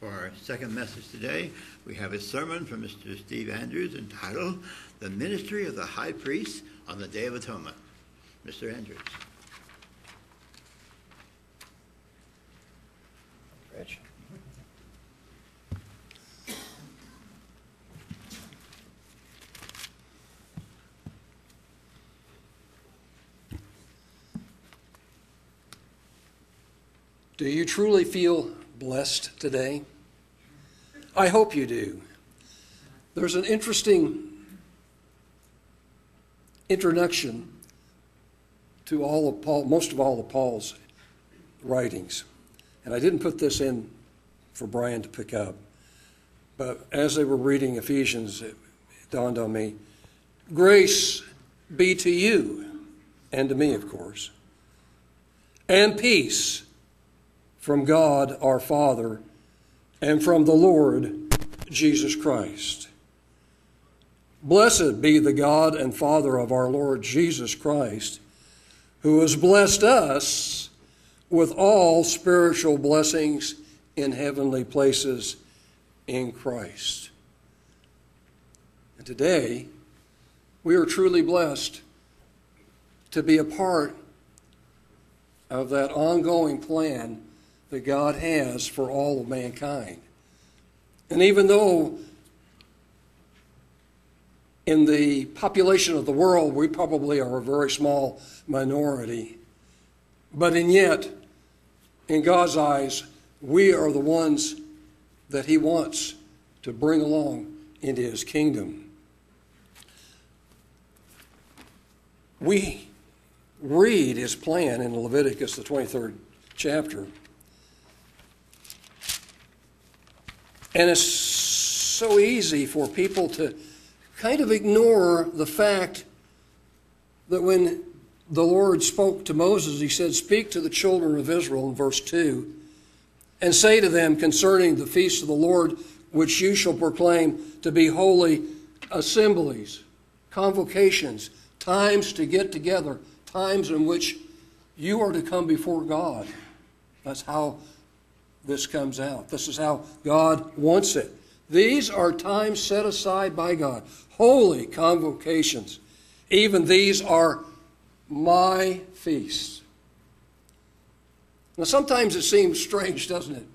For our second message today, we have a sermon from Mr. Steve Andrews entitled The Ministry of the High Priest on the Day of Atonement. Mr. Andrews. Rich. Do you truly feel blessed today? I hope you do. There's an interesting introduction to all of Paul, most of all of Paul's writings. And I didn't put this in for Brian to pick up. But as they were reading Ephesians, it dawned on me grace be to you, and to me, of course, and peace from God our Father and from the Lord Jesus Christ. Blessed be the God and Father of our Lord Jesus Christ, who has blessed us with all spiritual blessings in heavenly places in Christ. And today, we are truly blessed to be a part of that ongoing plan that God has for all of mankind. And even though in the population of the world we probably are a very small minority, but in yet, in God's eyes, we are the ones that He wants to bring along into His kingdom. We read His plan in Leviticus, the 23rd chapter. And it's so easy for people to kind of ignore the fact that when the Lord spoke to Moses, he said, Speak to the children of Israel in verse 2, and say to them concerning the feast of the Lord, which you shall proclaim to be holy assemblies, convocations, times to get together, times in which you are to come before God. That's how this comes out. This is how God wants it. These are times set aside by God, holy convocations. Even these are my feasts. Now, sometimes it seems strange, doesn't it,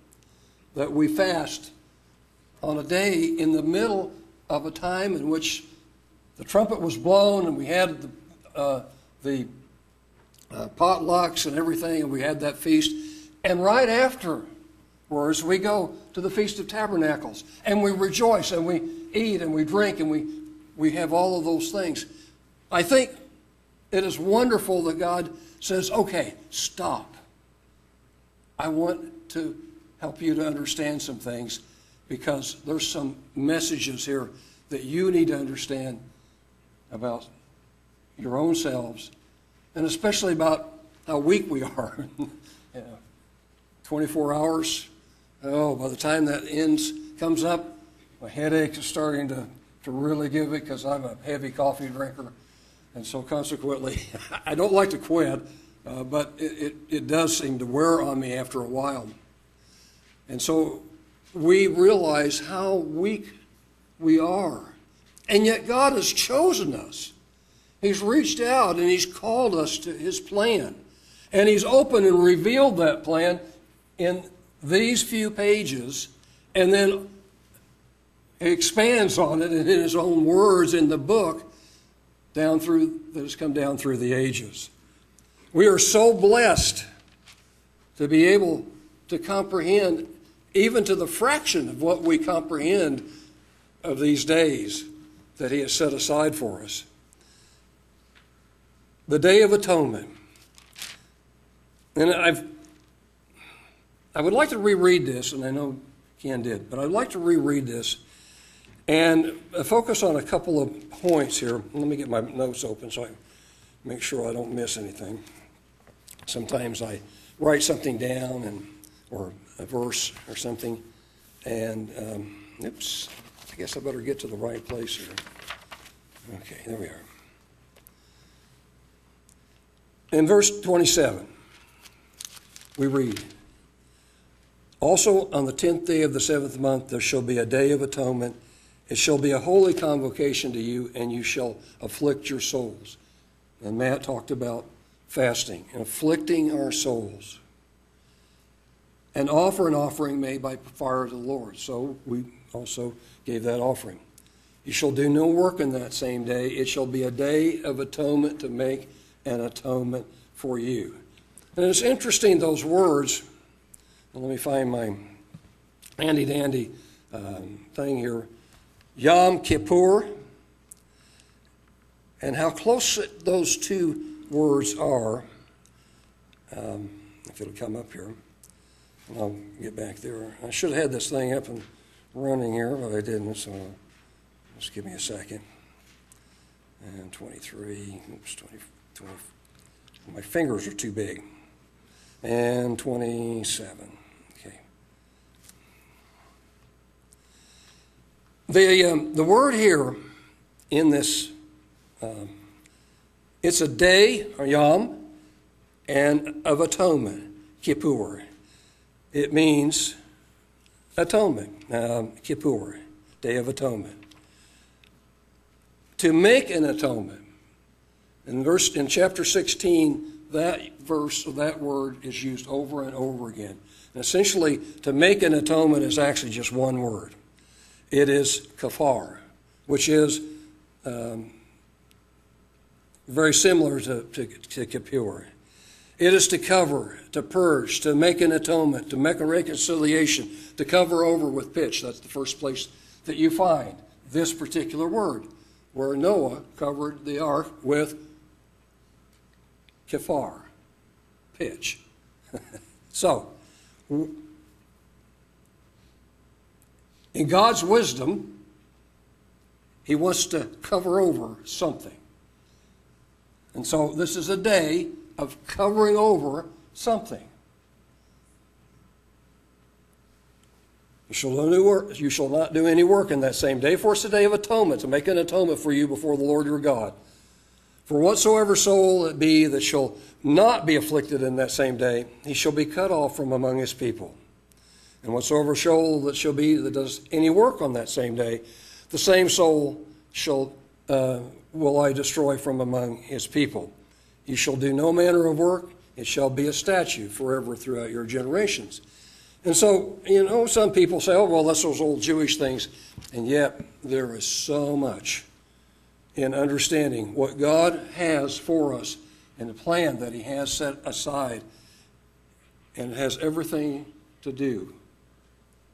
that we fast on a day in the middle of a time in which the trumpet was blown and we had the, uh, the uh, potlucks and everything, and we had that feast. And right afterwards, we go to the Feast of Tabernacles and we rejoice and we eat and we drink and we, we have all of those things. I think it is wonderful that God says, okay, stop. I want to help you to understand some things because there's some messages here that you need to understand about your own selves and especially about how weak we are. yeah. 24 hours, oh, by the time that ends, comes up, my headache is starting to, to really give it because I'm a heavy coffee drinker. And so, consequently, I don't like to quit, uh, but it, it, it does seem to wear on me after a while. And so, we realize how weak we are. And yet, God has chosen us. He's reached out and He's called us to His plan. And He's opened and revealed that plan in these few pages, and then expands on it in His own words in the book down through that has come down through the ages. We are so blessed to be able to comprehend even to the fraction of what we comprehend of these days that he has set aside for us. The Day of Atonement. And I've I would like to reread this, and I know Ken did, but I'd like to reread this and focus on a couple of points here. Let me get my notes open so I make sure I don't miss anything. Sometimes I write something down and or a verse or something, and um, oops, I guess I better get to the right place here. Okay, there we are. In verse 27, we read, Also, on the tenth day of the seventh month, there shall be a day of atonement. It shall be a holy convocation to you, and you shall afflict your souls. And Matt talked about fasting and afflicting our souls. And offer an offering made by fire to the Lord. So we also gave that offering. You shall do no work in that same day. It shall be a day of atonement to make an atonement for you. And it's interesting, those words. Let me find my handy dandy um, thing here. Yom Kippur, and how close those two words are. Um, if it'll come up here, I'll get back there. I should have had this thing up and running here, but I didn't, so just give me a second. And 23, oops, 20, 20 my fingers are too big. And 27. Okay. The, um, the word here in this, um, it's a day, or yom, and of atonement, kippur. It means atonement, um, kippur, day of atonement. To make an atonement. In verse in chapter 16, that verse that word is used over and over again. And essentially, to make an atonement is actually just one word. It is kafar, which is um, very similar to, to, to kippur. It is to cover, to purge, to make an atonement, to make a reconciliation, to cover over with pitch. That's the first place that you find this particular word, where Noah covered the ark with kafar, pitch. so, in God's wisdom, He wants to cover over something. And so, this is a day of covering over something. You shall, do work, you shall not do any work in that same day, for it's a day of atonement, to make an atonement for you before the Lord your God. For whatsoever soul it be that shall not be afflicted in that same day, he shall be cut off from among his people. And whatsoever soul that shall be that does any work on that same day, the same soul shall uh, will I destroy from among his people. You shall do no manner of work; it shall be a statute forever throughout your generations. And so, you know, some people say, "Oh, well, that's those old Jewish things," and yet there is so much in understanding what God has for us and the plan that He has set aside. And has everything to do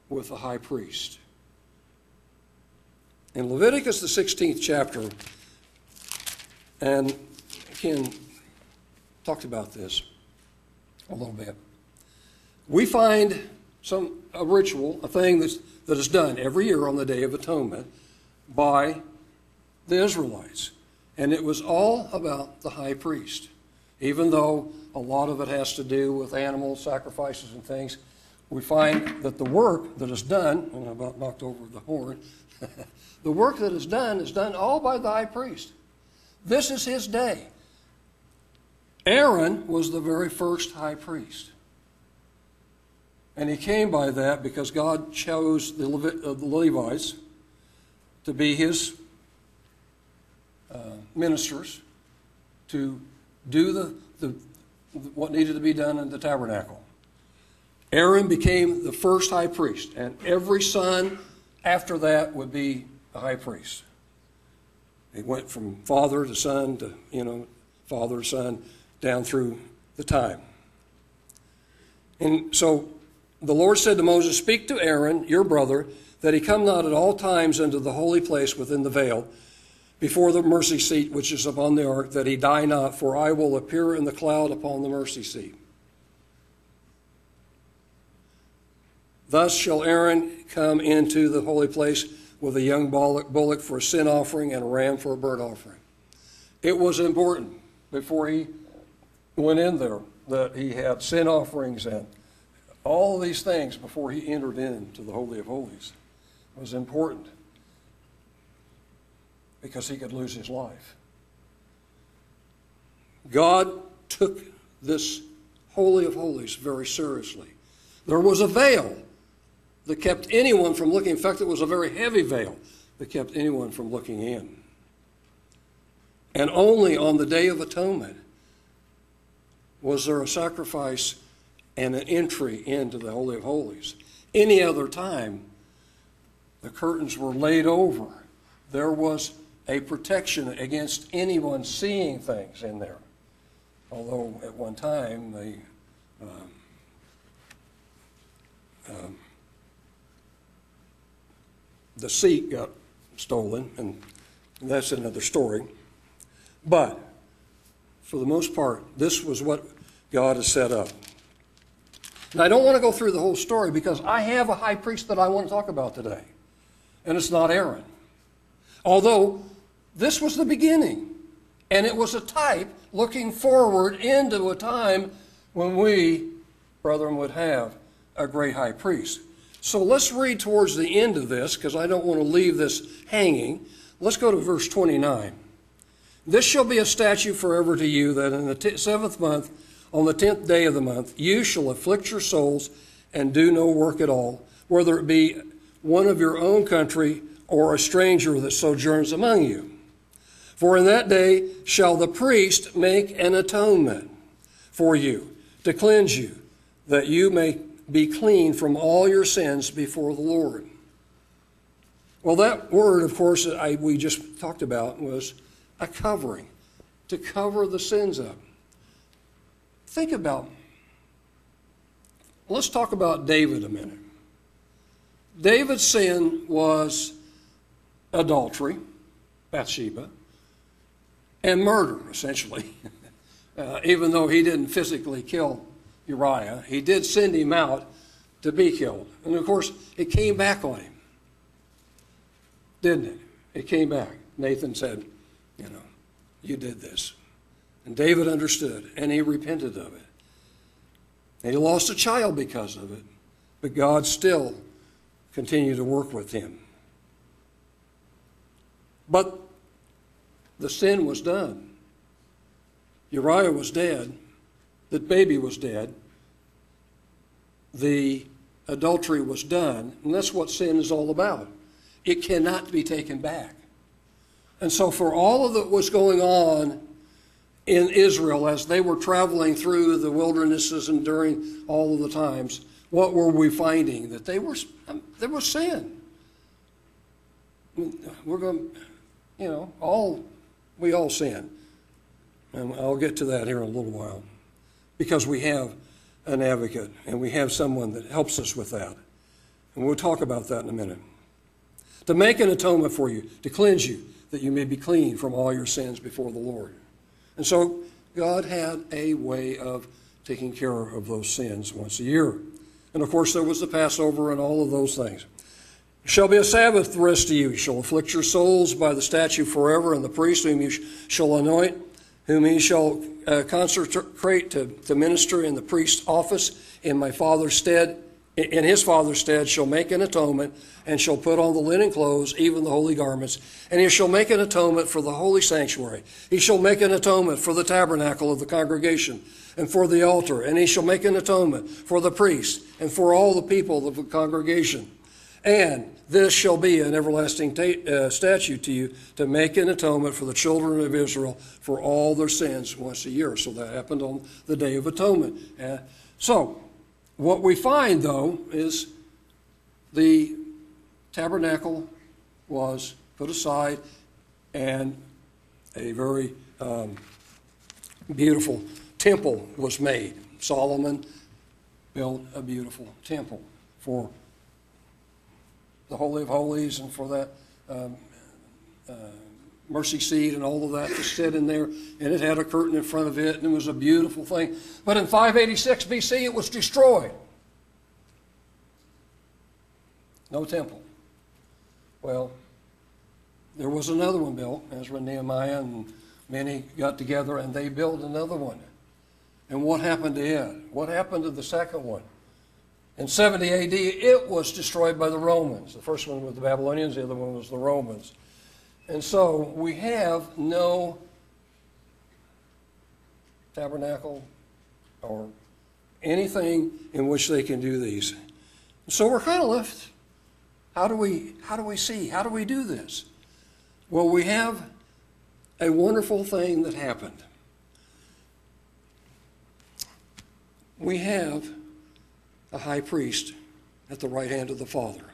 with the high priest. In Leviticus, the 16th chapter, and Ken talked about this a little bit, we find some a ritual, a thing that's, that is done every year on the Day of Atonement by the Israelites. And it was all about the high priest. Even though a lot of it has to do with animal sacrifices and things, we find that the work that is done, and I about knocked over the horn, the work that is done is done all by the high priest. This is his day. Aaron was the very first high priest. And he came by that because God chose the, uh, Levites to be his uh, ministers to do the, the, what needed to be done in the tabernacle. Aaron became the first high priest, and every son after that would be a high priest. It went from father to son to, you know, father, to son, down through the time. And so the Lord said to Moses, Speak to Aaron, your brother, that he come not at all times into the holy place within the veil before the mercy seat which is upon the ark, that he die not, for I will appear in the cloud upon the mercy seat. Thus shall Aaron come into the holy place with a young bullock for a sin offering and a ram for a burnt offering. It was important before he went in there that he had sin offerings and all these things before he entered into the Holy of Holies. It was important because he could lose his life. God took this Holy of Holies very seriously. There was a veil that kept anyone from looking. In fact, it was a very heavy veil that kept anyone from looking in. And only on the Day of Atonement was there a sacrifice and an entry into the Holy of Holies. Any other time, the curtains were laid over. There was a protection against anyone seeing things in there. Although at one time, the um, um, the seat got stolen, and that's another story. But for the most part, this was what God has set up. And I don't want to go through the whole story because I have a high priest that I want to talk about today, and it's not Aaron. Although this was the beginning, and it was a type looking forward into a time when we, brethren, would have a great high priest. So let's read towards the end of this because I don't want to leave this hanging. Let's go to verse 29. This shall be a statute forever to you that in the t- seventh month, on the tenth day of the month, you shall afflict your souls and do no work at all, whether it be one of your own country or a stranger that sojourns among you. For in that day shall the priest make an atonement for you to cleanse you, that you may be clean from all your sins before the Lord. Well, that word, of course, that I, we just talked about was a covering, to cover the sins up. Think about, let's talk about David a minute. David's sin was adultery, Bathsheba, and murder, essentially. uh, even though he didn't physically kill Uriah, he did send him out to be killed. And of course, it came back on him, didn't it? It came back. Nathan said, You know, you did this. And David understood, and he repented of it. And he lost a child because of it, but God still continued to work with him. But the sin was done. Uriah was dead. The baby was dead. The adultery was done. And that's what sin is all about. It cannot be taken back. And so, for all of that was going on in Israel as they were traveling through the wildernesses and during all of the times, what were we finding? That they were, um, there was sin. We're going, you know, all, we all sin. And I'll get to that here in a little while. Because we have an advocate and we have someone that helps us with that. And we'll talk about that in a minute. To make an atonement for you, to cleanse you, that you may be clean from all your sins before the Lord. And so God had a way of taking care of those sins once a year. And of course, there was the Passover and all of those things. It shall be a Sabbath rest to you. You shall afflict your souls by the statute forever, and the priest whom you shall anoint, whom he shall uh, consecrate to, to minister in the priest's office in my father's stead, in his father's stead, shall make an atonement, and shall put on the linen clothes, even the holy garments. And he shall make an atonement for the holy sanctuary. He shall make an atonement for the tabernacle of the congregation, and for the altar. And he shall make an atonement for the priest, and for all the people of the congregation. And this shall be an everlasting uh, statute to you to make an atonement for the children of Israel for all their sins once a year. So that happened on the Day of Atonement. Uh, so, what we find, though, is the tabernacle was put aside and a very um, beautiful temple was made. Solomon built a beautiful temple for the Holy of Holies and for that um, uh, mercy seat and all of that to sit in there. And it had a curtain in front of it, and it was a beautiful thing. But in 586 BC, it was destroyed. No temple. Well, there was another one built. Ezra, Nehemiah, and many got together and they built another one. And what happened to it? What happened to the second one? In 70 AD, it was destroyed by the Romans. The first one was the Babylonians, the other one was the Romans. And so we have no tabernacle or anything in which they can do these. So we're kind of left. How do we how do we see? How do we do this? Well, we have a wonderful thing that happened. We have a high priest at the right hand of the Father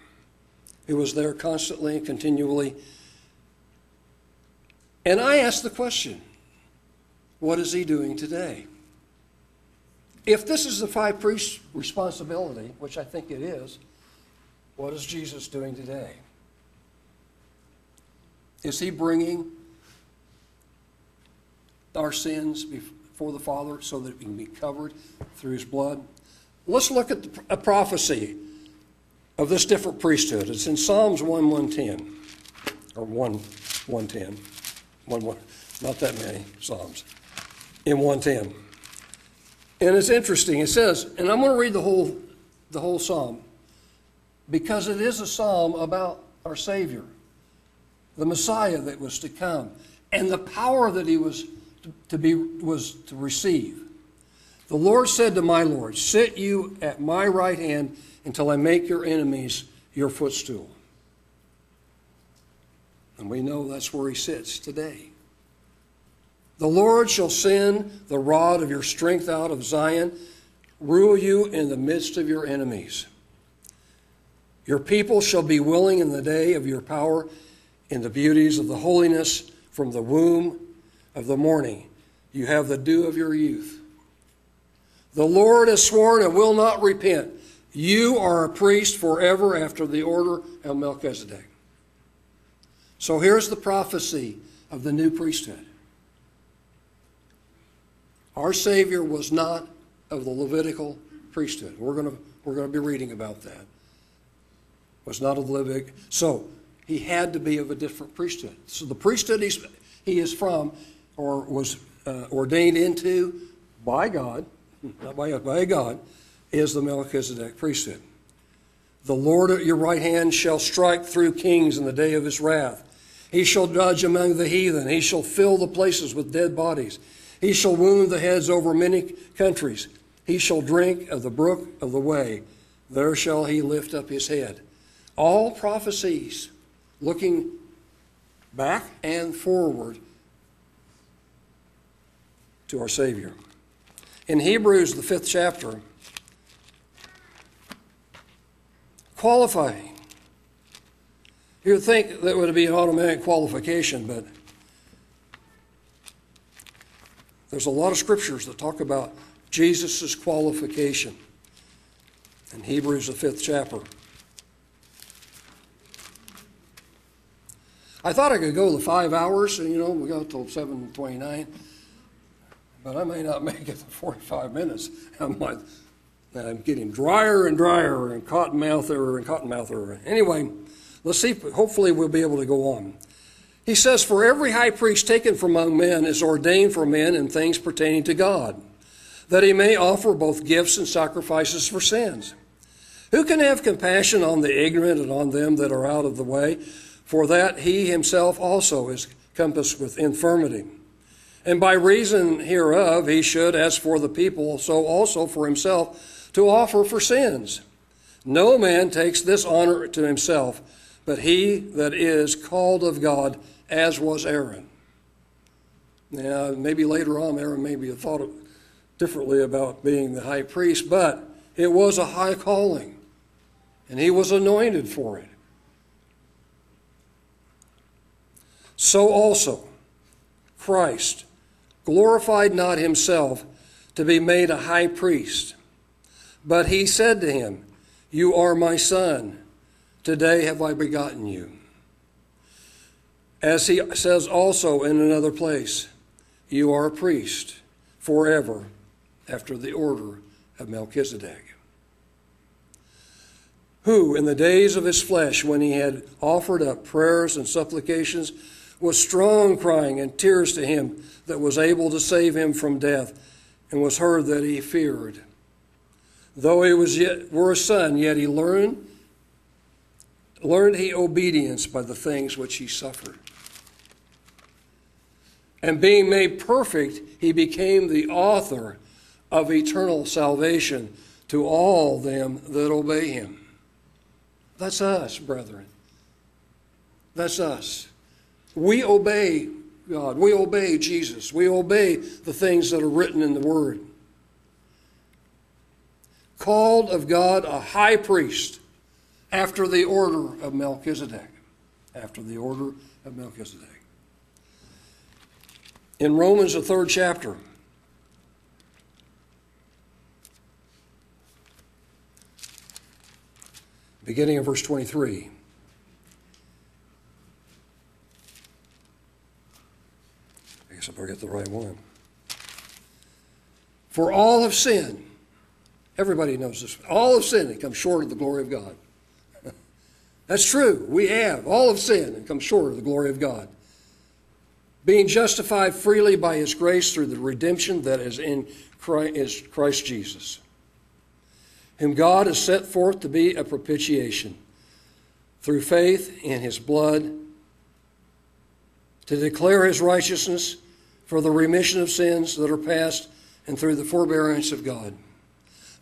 who was there constantly and continually. And I ask the question what is he doing today? If this is the five priests' responsibility, which I think it is, what is Jesus doing today? Is he bringing our sins before the Father so that it can be covered through his blood? Let's look at a prophecy of this different priesthood. It's in Psalms 1 110, or 1 110. One, one, not that many Psalms. In 110. And it's interesting. It says, and I'm going to read the whole, the whole Psalm because it is a psalm about our Savior, the Messiah that was to come, and the power that he was to, to be was to receive. The Lord said to my Lord, Sit you at my right hand until I make your enemies your footstool. And we know that's where he sits today. The Lord shall send the rod of your strength out of Zion, rule you in the midst of your enemies. Your people shall be willing in the day of your power, in the beauties of the holiness from the womb of the morning. You have the dew of your youth. The Lord has sworn and will not repent. You are a priest forever after the order of Melchizedek. So here's the prophecy of the new priesthood. Our Savior was not of the Levitical priesthood. We're going to, we're going to be reading about that was not of the Levitic. So he had to be of a different priesthood. So the priesthood he's, he is from, or was uh, ordained into by God, not by, us, by God, is the Melchizedek priesthood. The Lord at your right hand shall strike through kings in the day of his wrath. He shall judge among the heathen. He shall fill the places with dead bodies. He shall wound the heads over many countries. He shall drink of the brook of the way. There shall he lift up his head. All prophecies looking back and forward to our Savior. In Hebrews, the fifth chapter, qualifying. You'd think that would be an automatic qualification, but there's a lot of scriptures that talk about Jesus' qualification. In Hebrews, the fifth chapter. I thought I could go the five hours, and you know, we got till 7:29, but I may not make it the 45 minutes. I'm, like, I'm getting drier and drier and cottonmouther and cottonmouther. Anyway, let's see. Hopefully, we'll be able to go on. He says, "For every high priest taken from among men is ordained for men in things pertaining to God, that he may offer both gifts and sacrifices for sins." Who can have compassion on the ignorant and on them that are out of the way? for that he himself also is compassed with infirmity. And by reason hereof he should, as for the people, so also for himself, to offer for sins. No man takes this honor to himself, but he that is called of God, as was Aaron. Now, maybe later on, Aaron maybe thought differently about being the high priest, but it was a high calling, and he was anointed for it. so also Christ glorified not himself to be made a high priest, but he said to him, You are my son, today have I begotten you. As he says also in another place, You are a priest forever after the order of Melchizedek. Who, in the days of his flesh, when he had offered up prayers and supplications, was strong crying and tears to him that was able to save him from death, and was heard that he feared. Though he was yet were a son, yet he learned learned he obedience by the things which he suffered. And being made perfect, he became the author of eternal salvation to all them that obey him. That's us, brethren. That's us. We obey God. We obey Jesus. We obey the things that are written in the Word. Called of God a high priest after the order of Melchizedek. After the order of Melchizedek. In Romans, the third chapter, beginning of verse 23. I better get the right one. For all have sinned. Everybody knows this. All have sinned and come short of the glory of God. That's true. We have. All have sinned and come short of the glory of God. Being justified freely by his grace through the redemption that is in Christ, Christ Jesus, whom God has set forth to be a propitiation through faith in his blood to declare his righteousness for the remission of sins that are past and through the forbearance of God.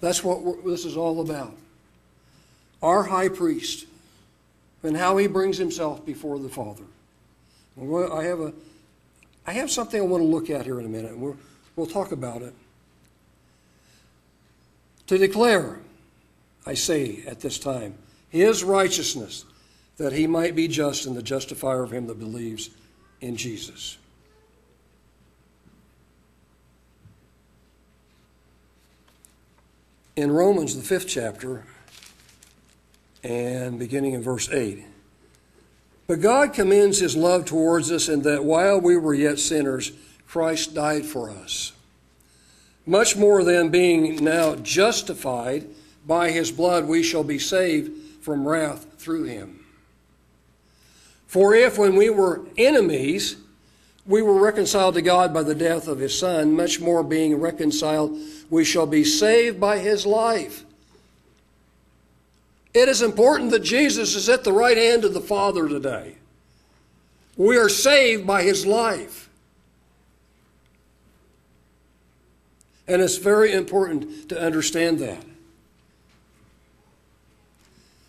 That's what this is all about. Our high priest and how he brings himself before the Father. I have, a, I have something I want to look at here in a minute, and we'll, we'll talk about it. To declare, I say at this time, his righteousness, that he might be just and the justifier of him that believes in Jesus. In Romans, the fifth chapter, and beginning in verse 8. But God commends his love towards us in that while we were yet sinners, Christ died for us. Much more than being now justified by his blood, we shall be saved from wrath through him. For if, when we were enemies, we were reconciled to God by the death of his Son, much more being reconciled, we shall be saved by his life. It is important that Jesus is at the right hand of the Father today. We are saved by his life. And it's very important to understand that.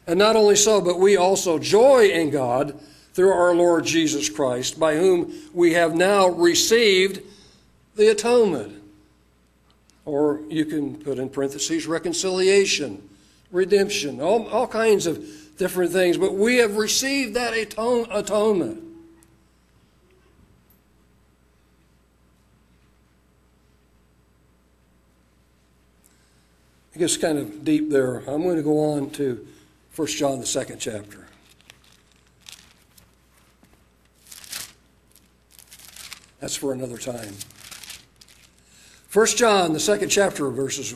And not only so, but we also joy in God through our Lord Jesus Christ, by whom we have now received the atonement. Or you can put in parentheses reconciliation redemption, all, all kinds of different things, but we have received that atone, atonement. It gets kind of deep there. I'm going to go on to 1 John, the second chapter. That's for another time. 1 John, the second chapter, verses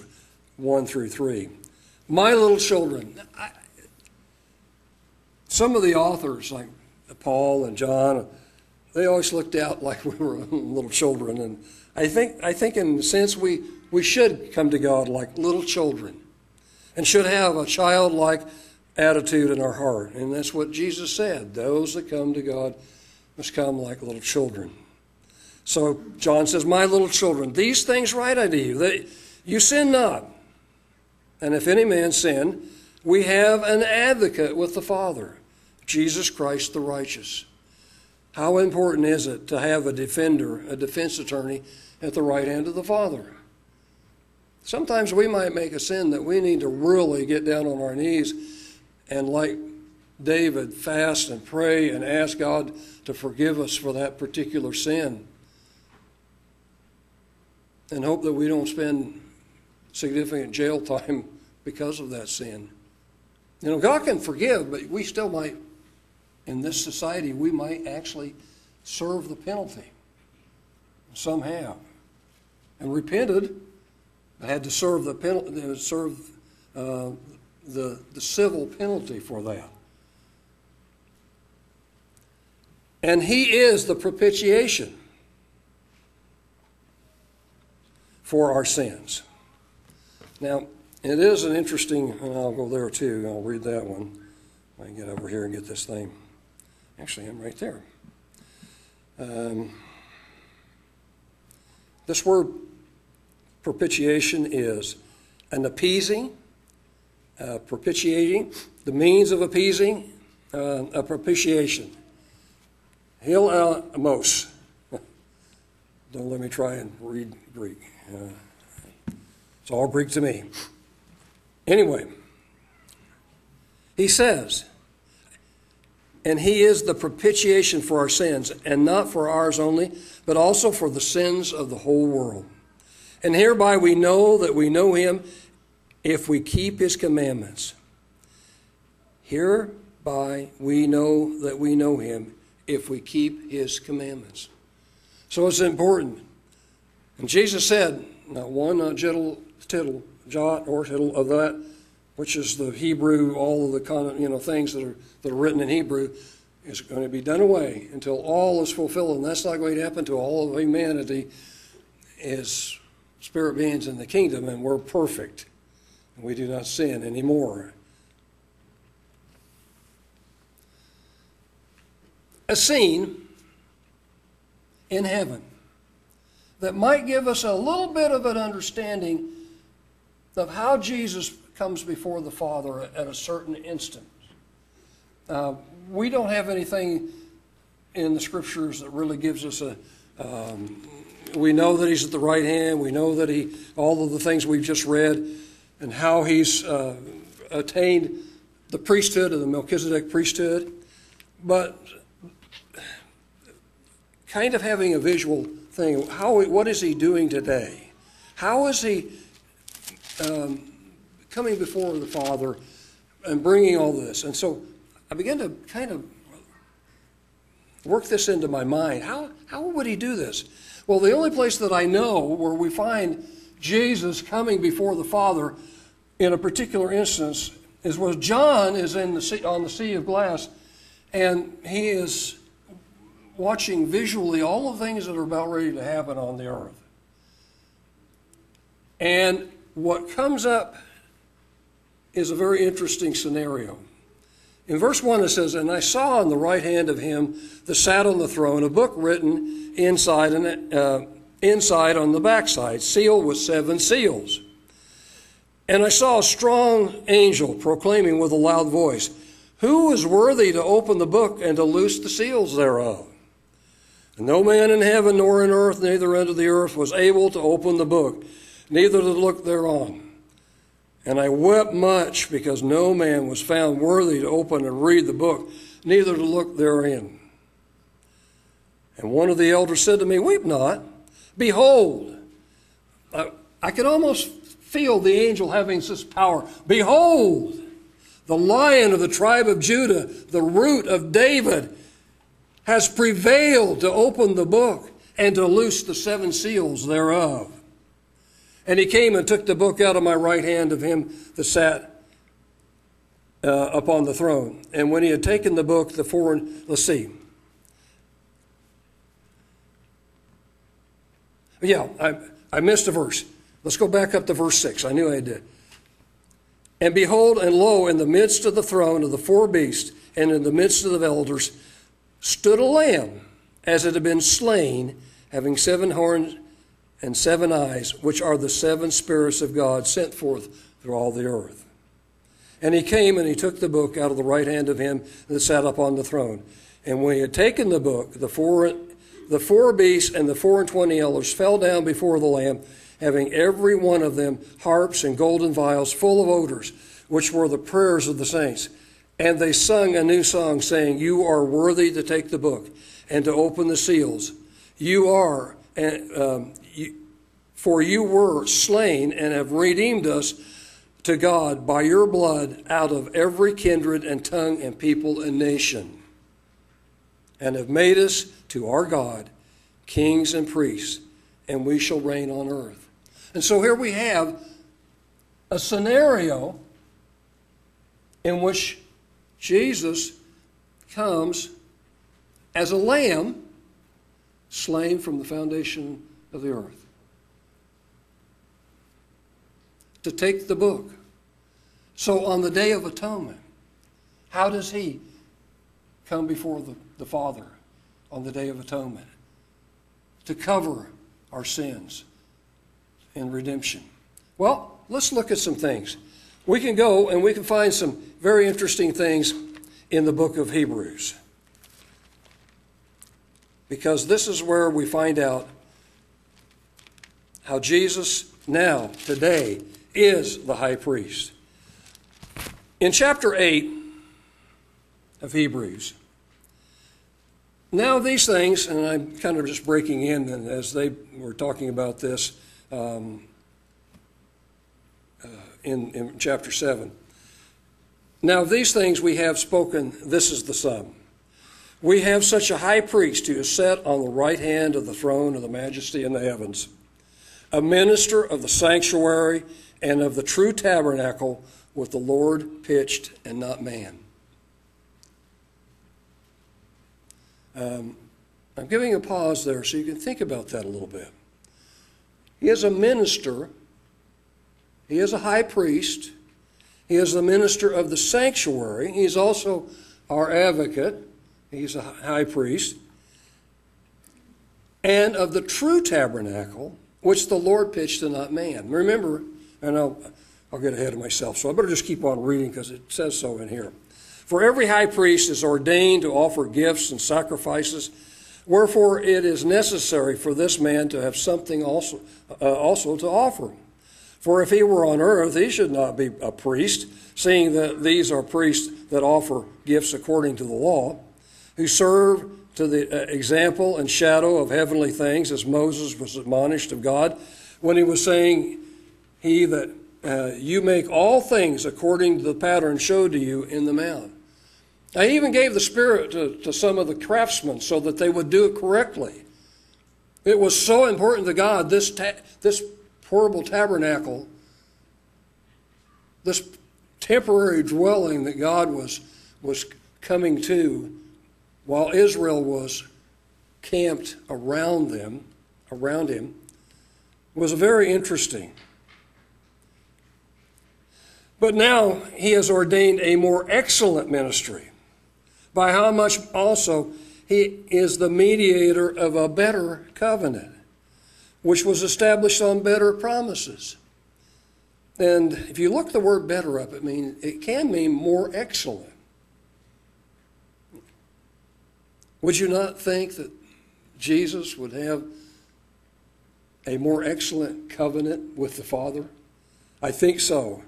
1 through 3. My little children. I, some of the authors, like Paul and John, they always looked out like we were little children. And I think, I think in a sense, we, we should come to God like little children and should have a childlike attitude in our heart. And that's what Jesus said. Those that come to God must come like little children. So John says, My little children, these things write I to you, that you sin not. And if any man sin, we have an advocate with the Father, Jesus Christ the righteous. How important is it to have a defender, a defense attorney at the right hand of the Father? Sometimes we might make a sin that we need to really get down on our knees and, like David, fast and pray and ask God to forgive us for that particular sin. And hope that we don't spend significant jail time because of that sin. You know, God can forgive, but we still might, in this society, we might actually serve the penalty. Some have. And repented, but had to serve the penalty, serve uh, the, the civil penalty for that. And he is the propitiation for our sins. Now, it is an interesting, and I'll go there too. I'll read that one. I can get over here and get this thing. Actually, I'm right there. Um, this word propitiation is an appeasing, uh, propitiating, the means of appeasing, uh, a propitiation. Hil. Don't let me try and read Greek. Uh, it's all Greek to me. Anyway, he says, and he is the propitiation for our sins, and not for ours only, but also for the sins of the whole world. And hereby we know that we know him if we keep his commandments. Hereby we know that we know him if we keep his commandments. So it's important. And Jesus said, not one, not jittle, tittle, jot or tittle of that, which is the Hebrew, all of the kind you know things that are that are written in Hebrew, is going to be done away until all is fulfilled, and that's not going to happen to all of humanity. Is spirit beings in the kingdom, and we're perfect, and we do not sin anymore. A scene in heaven that might give us a little bit of an understanding of how Jesus comes before the Father at a certain instant. Uh, we don't have anything in the scriptures that really gives us a. Um, we know that he's at the right hand. We know that he, all of the things we've just read, and how he's uh, attained the priesthood of the Melchizedek priesthood. But kind of having a visual thing. How, what is he doing today? How is he um, coming before the Father and bringing all this? And so I began to kind of work this into my mind. How, how would he do this? Well, the only place that I know where we find Jesus coming before the Father in a particular instance is where John is in the sea, on the Sea of Glass, and he is watching visually all the things that are about ready to happen on the earth. And what comes up is a very interesting scenario. In verse 1, it says, And I saw on the right hand of him that sat on the throne a book written inside, and, uh, inside on the backside, sealed with seven seals. And I saw a strong angel proclaiming with a loud voice, Who is worthy to open the book and to loose the seals thereof? And no man in heaven nor in earth, neither under the earth, was able to open the book, neither to look thereon. And I wept much because no man was found worthy to open and read the book, neither to look therein. And one of the elders said to me, Weep not. Behold, I, I could almost feel the angel having this power. Behold, the lion of the tribe of Judah, the root of David, has prevailed to open the book and to loose the seven seals thereof. And he came and took the book out of my right hand of him that sat uh, upon the throne. And when he had taken the book, the four, let's see. Yeah, I, I missed a verse. Let's go back up to verse 6. I knew I did. And behold, and lo, in the midst of the throne of the four beasts, and in the midst of the elders, stood a lamb as it had been slain, having seven horns and seven eyes, which are the seven spirits of God sent forth through all the earth. And he came and he took the book out of the right hand of him that sat upon the throne. And when he had taken the book, the four, the four beasts and the four and twenty elders fell down before the Lamb, having every one of them harps and golden vials full of odors, which were the prayers of the saints. And they sung a new song, saying, You are worthy to take the book and to open the seals. You are, and, um, you, for you were slain and have redeemed us to God by your blood out of every kindred and tongue and people and nation, and have made us to our God kings and priests, and we shall reign on earth. And so here we have a scenario in which Jesus comes as a lamb slain from the foundation of the earth to take the book. So on the Day of Atonement, how does he come before the, the Father on the Day of Atonement? To cover our sins and redemption. Well, let's look at some things. We can go and we can find some very interesting things in the book of Hebrews. Because this is where we find out how Jesus now, today, is the high priest. In chapter 8 of Hebrews, now these things, and I'm kind of just breaking in as they were talking about this um, uh, in, in chapter 7. Now these things we have spoken, this is the sum. We have such a high priest who is set on the right hand of the throne of the majesty in the heavens, a minister of the sanctuary and of the true tabernacle with the Lord pitched and not man. Um, I'm giving a pause there so you can think about that a little bit. He is a minister, he is a high priest, he is the minister of the sanctuary, he's also our advocate, he's a high priest, and of the true tabernacle, which the Lord pitched and not man. Remember, and I'll, I'll get ahead of myself, so I better just keep on reading because it says so in here. For every high priest is ordained to offer gifts and sacrifices. Wherefore it is necessary for this man to have something also, uh, also to offer. For if he were on earth, he should not be a priest, seeing that these are priests that offer gifts according to the law, who serve to the uh, example and shadow of heavenly things, as Moses was admonished of God when he was saying, He that uh, you make all things according to the pattern showed to you in the mount. I even gave the Spirit to, to some of the craftsmen so that they would do it correctly. It was so important to God, this, ta- this portable tabernacle, this temporary dwelling that God was, was coming to while Israel was camped around them, around him, was very interesting. But now he has ordained a more excellent ministry by how much also he is the mediator of a better covenant, which was established on better promises. And if you look the word better up, it means it can mean more excellent. Would you not think that Jesus would have a more excellent covenant with the Father? I think so.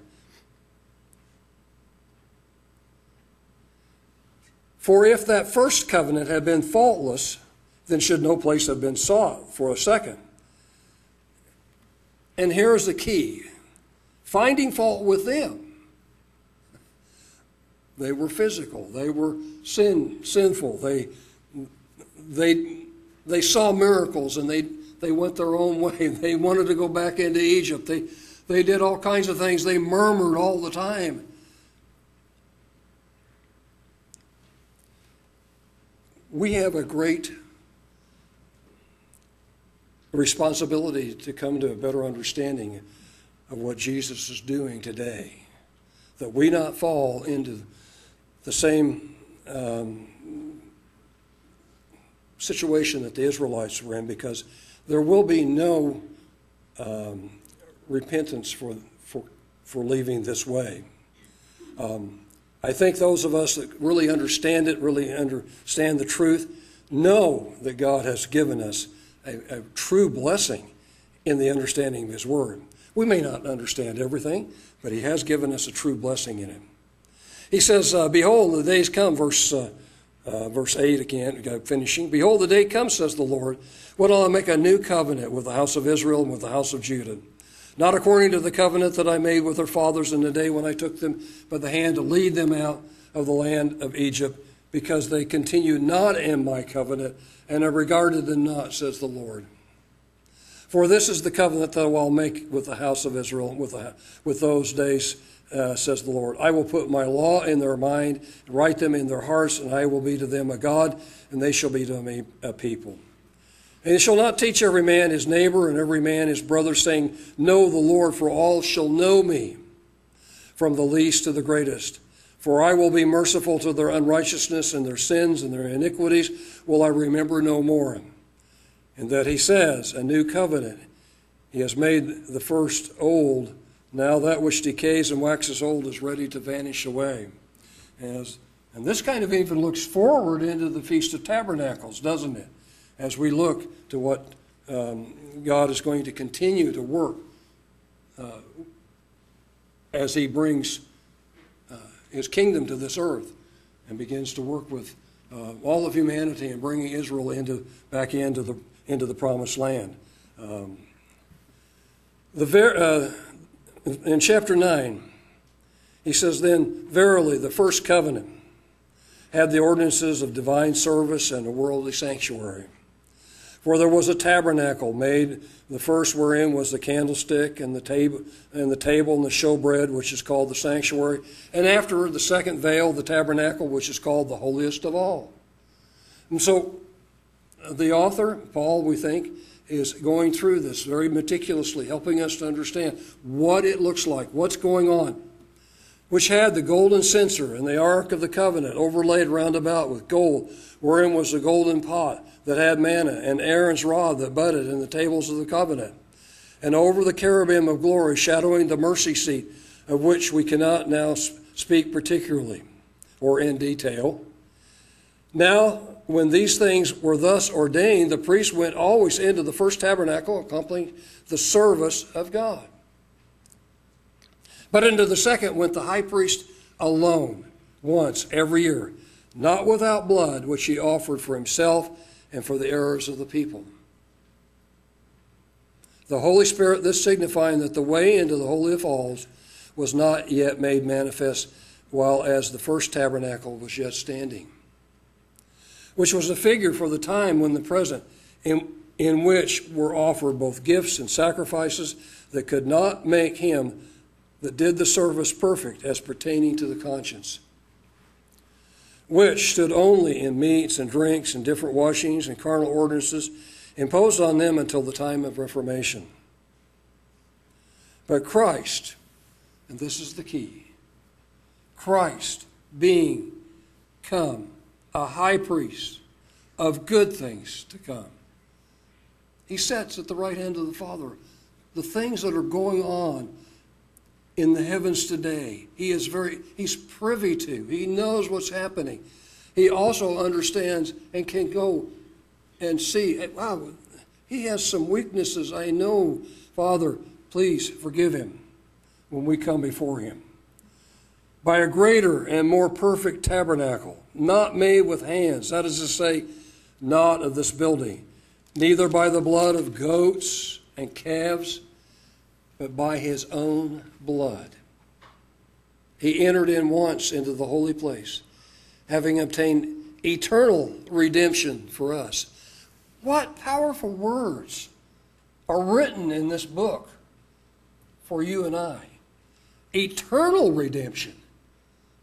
For if that first covenant had been faultless, then should no place have been sought for a second. And here's the key finding fault with them. They were physical, they were sin, sinful, they, they, they saw miracles and they, they went their own way. They wanted to go back into Egypt. They, they did all kinds of things. They murmured all the time. we have a great responsibility to come to a better understanding of what Jesus is doing today. That we not fall into the same um, situation that the Israelites were in because there will be no um, repentance for, for, for leaving this way. Um, I think those of us that really understand it, really understand the truth, know that God has given us a, a, true blessing in the understanding of His Word. We may not understand everything, but He has given us a true blessing in Him. He says, uh, Behold, the days come, verse, uh, uh, verse 8 again, finishing. Behold, the day comes, says the Lord, when I'll make a new covenant with the house of Israel and with the house of Judah not according to the covenant that I made with their fathers in the day when I took them by the hand to lead them out of the land of Egypt, because they continue not in my covenant, and I regarded them not, says the Lord. For this is the covenant that I will make with the house of Israel, with, the, with those days, uh, says the Lord. I will put my law in their mind, write them in their hearts, and I will be to them a God, and they shall be to me a people. And he shall not teach every man his neighbor and every man his brother, saying, Know the Lord, for all shall know me, from the least to the greatest. For I will be merciful to their unrighteousness and their sins and their iniquities will I remember no more. And that he says, A new covenant He has made the first old. Now that which decays and waxes old is ready to vanish away. As, and this kind of even looks forward into the Feast of Tabernacles, doesn't it? As we look to what um, God is going to continue to work uh, as He brings His kingdom to this earth and begins to work with uh, all of humanity and bringing Israel into back into the into the promised land. Um, the ver- uh, in chapter nine, he says, "Then verily the first covenant had the ordinances of divine service and a worldly sanctuary." For there was a tabernacle made, the first wherein was the candlestick and the table and the table and the showbread, which is called the sanctuary, and afterward the second veil, the tabernacle, which is called the holiest of all. And so the author, Paul, we think, is going through this very meticulously, helping us to understand what it looks like, what's going on. Which had the golden censer and the ark of the covenant overlaid round about with gold, wherein was the golden pot that had manna, and Aaron's rod that budded in the tables of the covenant. And over the cherubim of glory, shadowing the mercy seat, of which we cannot now speak particularly or in detail. Now, when these things were thus ordained, the priest went always into the first tabernacle, accompanying the service of God. But into the second went the high priest alone, once every year, not without blood, which he offered for himself and for the errors of the people. The Holy Spirit, this signifying that the way into the holiest of all was not yet made manifest, while as the first tabernacle was yet standing, which was a figure for the time when the present, in, in which were offered both gifts and sacrifices that could not make him that did the service perfect as pertaining to the conscience which stood only in meats and drinks and different washings and carnal ordinances imposed on them until the time of Reformation. But Christ, and this is the key Christ being come a high priest of good things to come. He sits at the right hand of the Father. The things that are going on in the heavens today. He is very he's privy to. He knows what's happening. He also understands and can go and see, eh, wow, he has some weaknesses. I know, Father, please forgive him when we come before him. By a greater and more perfect tabernacle, not made with hands, that is to say, not of this building, neither by the blood of goats and calves but by his own blood. He entered in once into the holy place, having obtained eternal redemption for us. What powerful words are written in this book for you and I? Eternal redemption.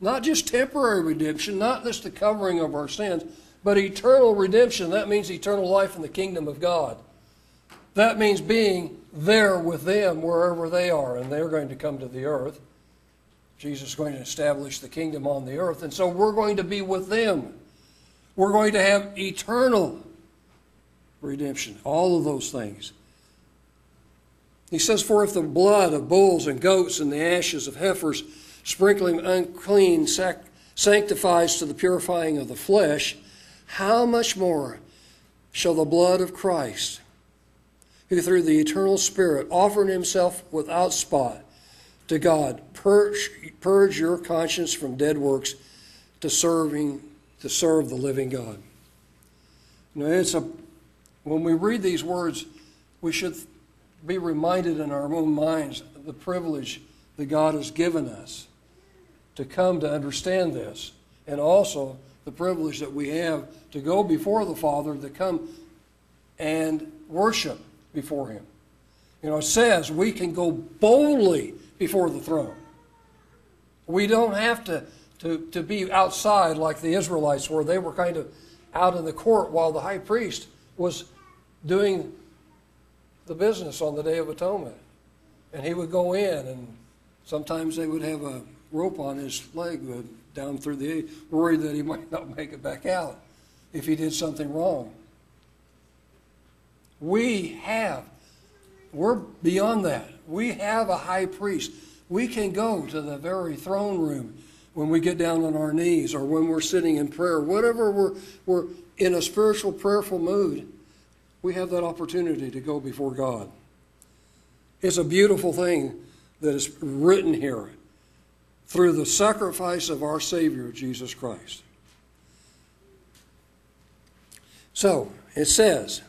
Not just temporary redemption, not just the covering of our sins, but eternal redemption. That means eternal life in the kingdom of God. That means being there with them wherever they are, and they're going to come to the earth. Jesus is going to establish the kingdom on the earth, and so we're going to be with them. We're going to have eternal redemption, all of those things. He says, For if the blood of bulls and goats and the ashes of heifers, sprinkling unclean, sac- sanctifies to the purifying of the flesh, how much more shall the blood of Christ? Who through the eternal Spirit offered himself without spot to God, purge, purge your conscience from dead works to serving to serve the living God. Now it's a when we read these words, we should be reminded in our own minds of the privilege that God has given us to come to understand this, and also the privilege that we have to go before the Father to come and worship before Him. You know, it says we can go boldly before the throne. We don't have to, to, to be outside like the Israelites were. They were kind of out in the court while the high priest was doing the business on the Day of Atonement. And he would go in, and sometimes they would have a rope on his leg down through the, worried that he might not make it back out if he did something wrong. We have we're beyond that. We have a high priest. We can go to the very throne room when we get down on our knees or when we're sitting in prayer, whatever we're, we're in a spiritual, prayerful mood, we have that opportunity to go before God. It's a beautiful thing that is written here through the sacrifice of our Savior, Jesus Christ. So, it says,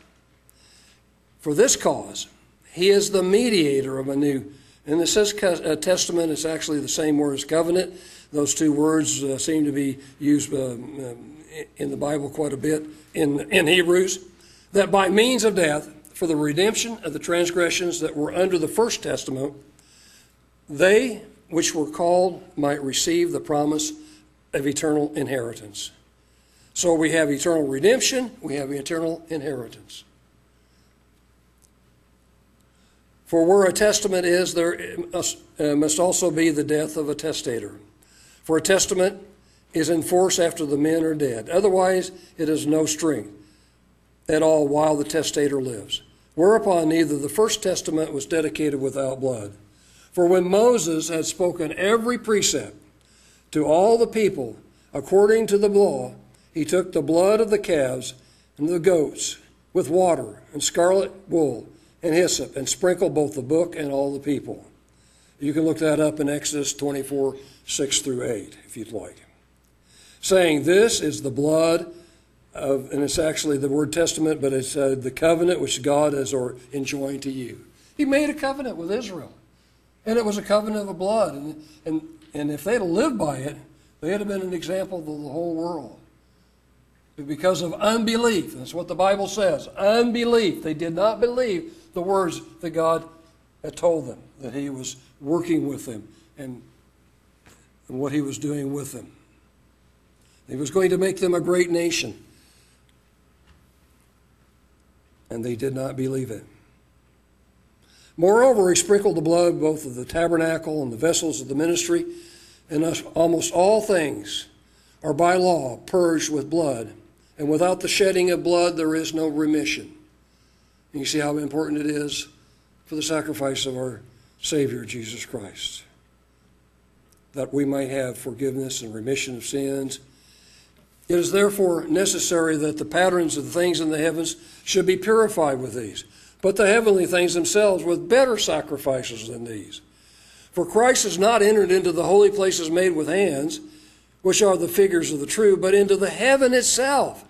For this cause, he is the mediator of a new. In the uh, Testament, it's actually the same word as covenant. Those two words uh, seem to be used uh, in the Bible quite a bit in, in Hebrews. That by means of death, for the redemption of the transgressions that were under the first testament, they which were called might receive the promise of eternal inheritance. So we have eternal redemption, we have eternal inheritance. For where a testament is, there must, uh, also be the death of a testator. For a testament is in force after the men are dead. Otherwise, it is no strength at all while the testator lives. Whereupon neither the first testament was dedicated without blood. For when Moses had spoken every precept to all the people according to the law, he took the blood of the calves and the goats with water and scarlet wool and hyssop and sprinkle both the book and all the people. You can look that up in Exodus 24 6 through 8 if you'd like. Saying, This is the blood of, and it's actually the word testament, but it's uh, the covenant which God has or enjoined to you. He made a covenant with Israel. And it was a covenant of the blood. And, and, and if they'd lived by it, they'd have been an example to the whole world. But because of unbelief, that's what the Bible says unbelief, they did not believe the words that God had told them, that He was working with them and, and what He was doing with them. He was going to make them a great nation. And they did not believe it. Moreover, he sprinkled the blood both of the tabernacle and the vessels of the ministry, and almost all things are by law purged with blood, and without the shedding of blood there is no remission. And you see how important it is for the sacrifice of our Savior Jesus Christ, that we might have forgiveness and remission of sins. It is therefore necessary that the patterns of the things in the heavens should be purified with these but the heavenly things themselves with better sacrifices than these. For Christ has not entered into the holy places made with hands, which are the figures of the true, but into the heaven itself,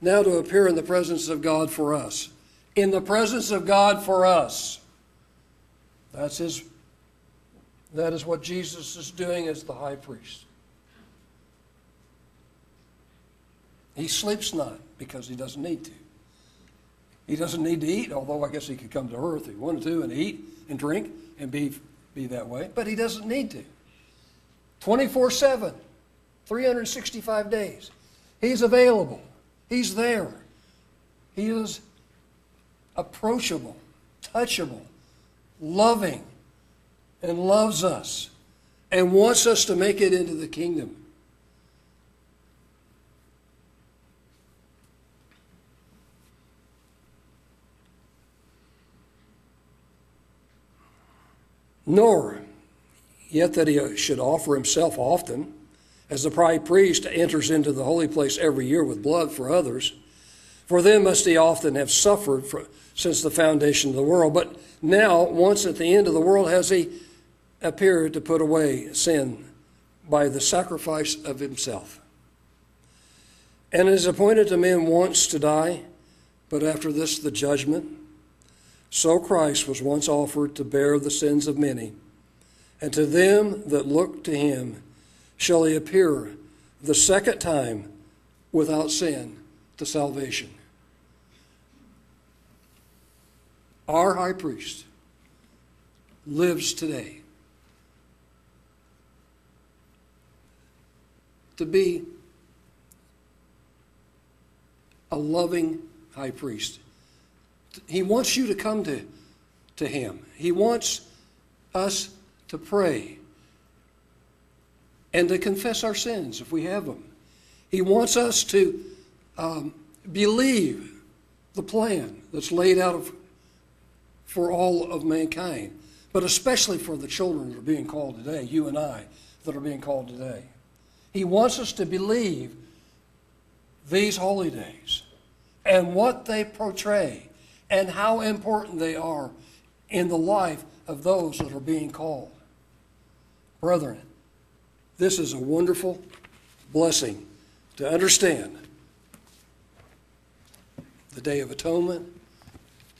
now to appear in the presence of God for us. In the presence of God for us. That's his that is what Jesus is doing as the high priest. He sleeps not because he doesn't need to. He doesn't need to eat, although I guess he could come to earth if he wanted to and eat and drink and be, be that way, but he doesn't need to. 24 7, 365 days. He's available, he's there. He is approachable, touchable, loving, and loves us and wants us to make it into the kingdom. nor yet that he should offer himself often, as the high priest enters into the holy place every year with blood for others. For then must he often have suffered for, since the foundation of the world. But now, once at the end of the world, has he appeared to put away sin by the sacrifice of himself. And it is appointed to men once to die, but after this the judgment. So Christ was once offered to bear the sins of many, and to them that look to him shall he appear the second time without sin to salvation. Our high priest lives today to be a loving high priest he wants you to come to, to Him. He wants us to pray and to confess our sins if we have them. He wants us to um, believe the plan that's laid out for all of mankind, but especially for the children that are being called today, you and I that are being called today. He wants us to believe these holy days and what they portray and how important they are in the life of those that are being called. Brethren, this is a wonderful blessing to understand the Day of Atonement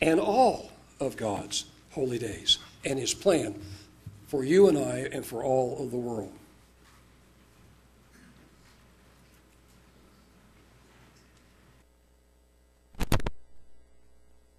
and all of God's holy days and His plan for you and I and for all of the world.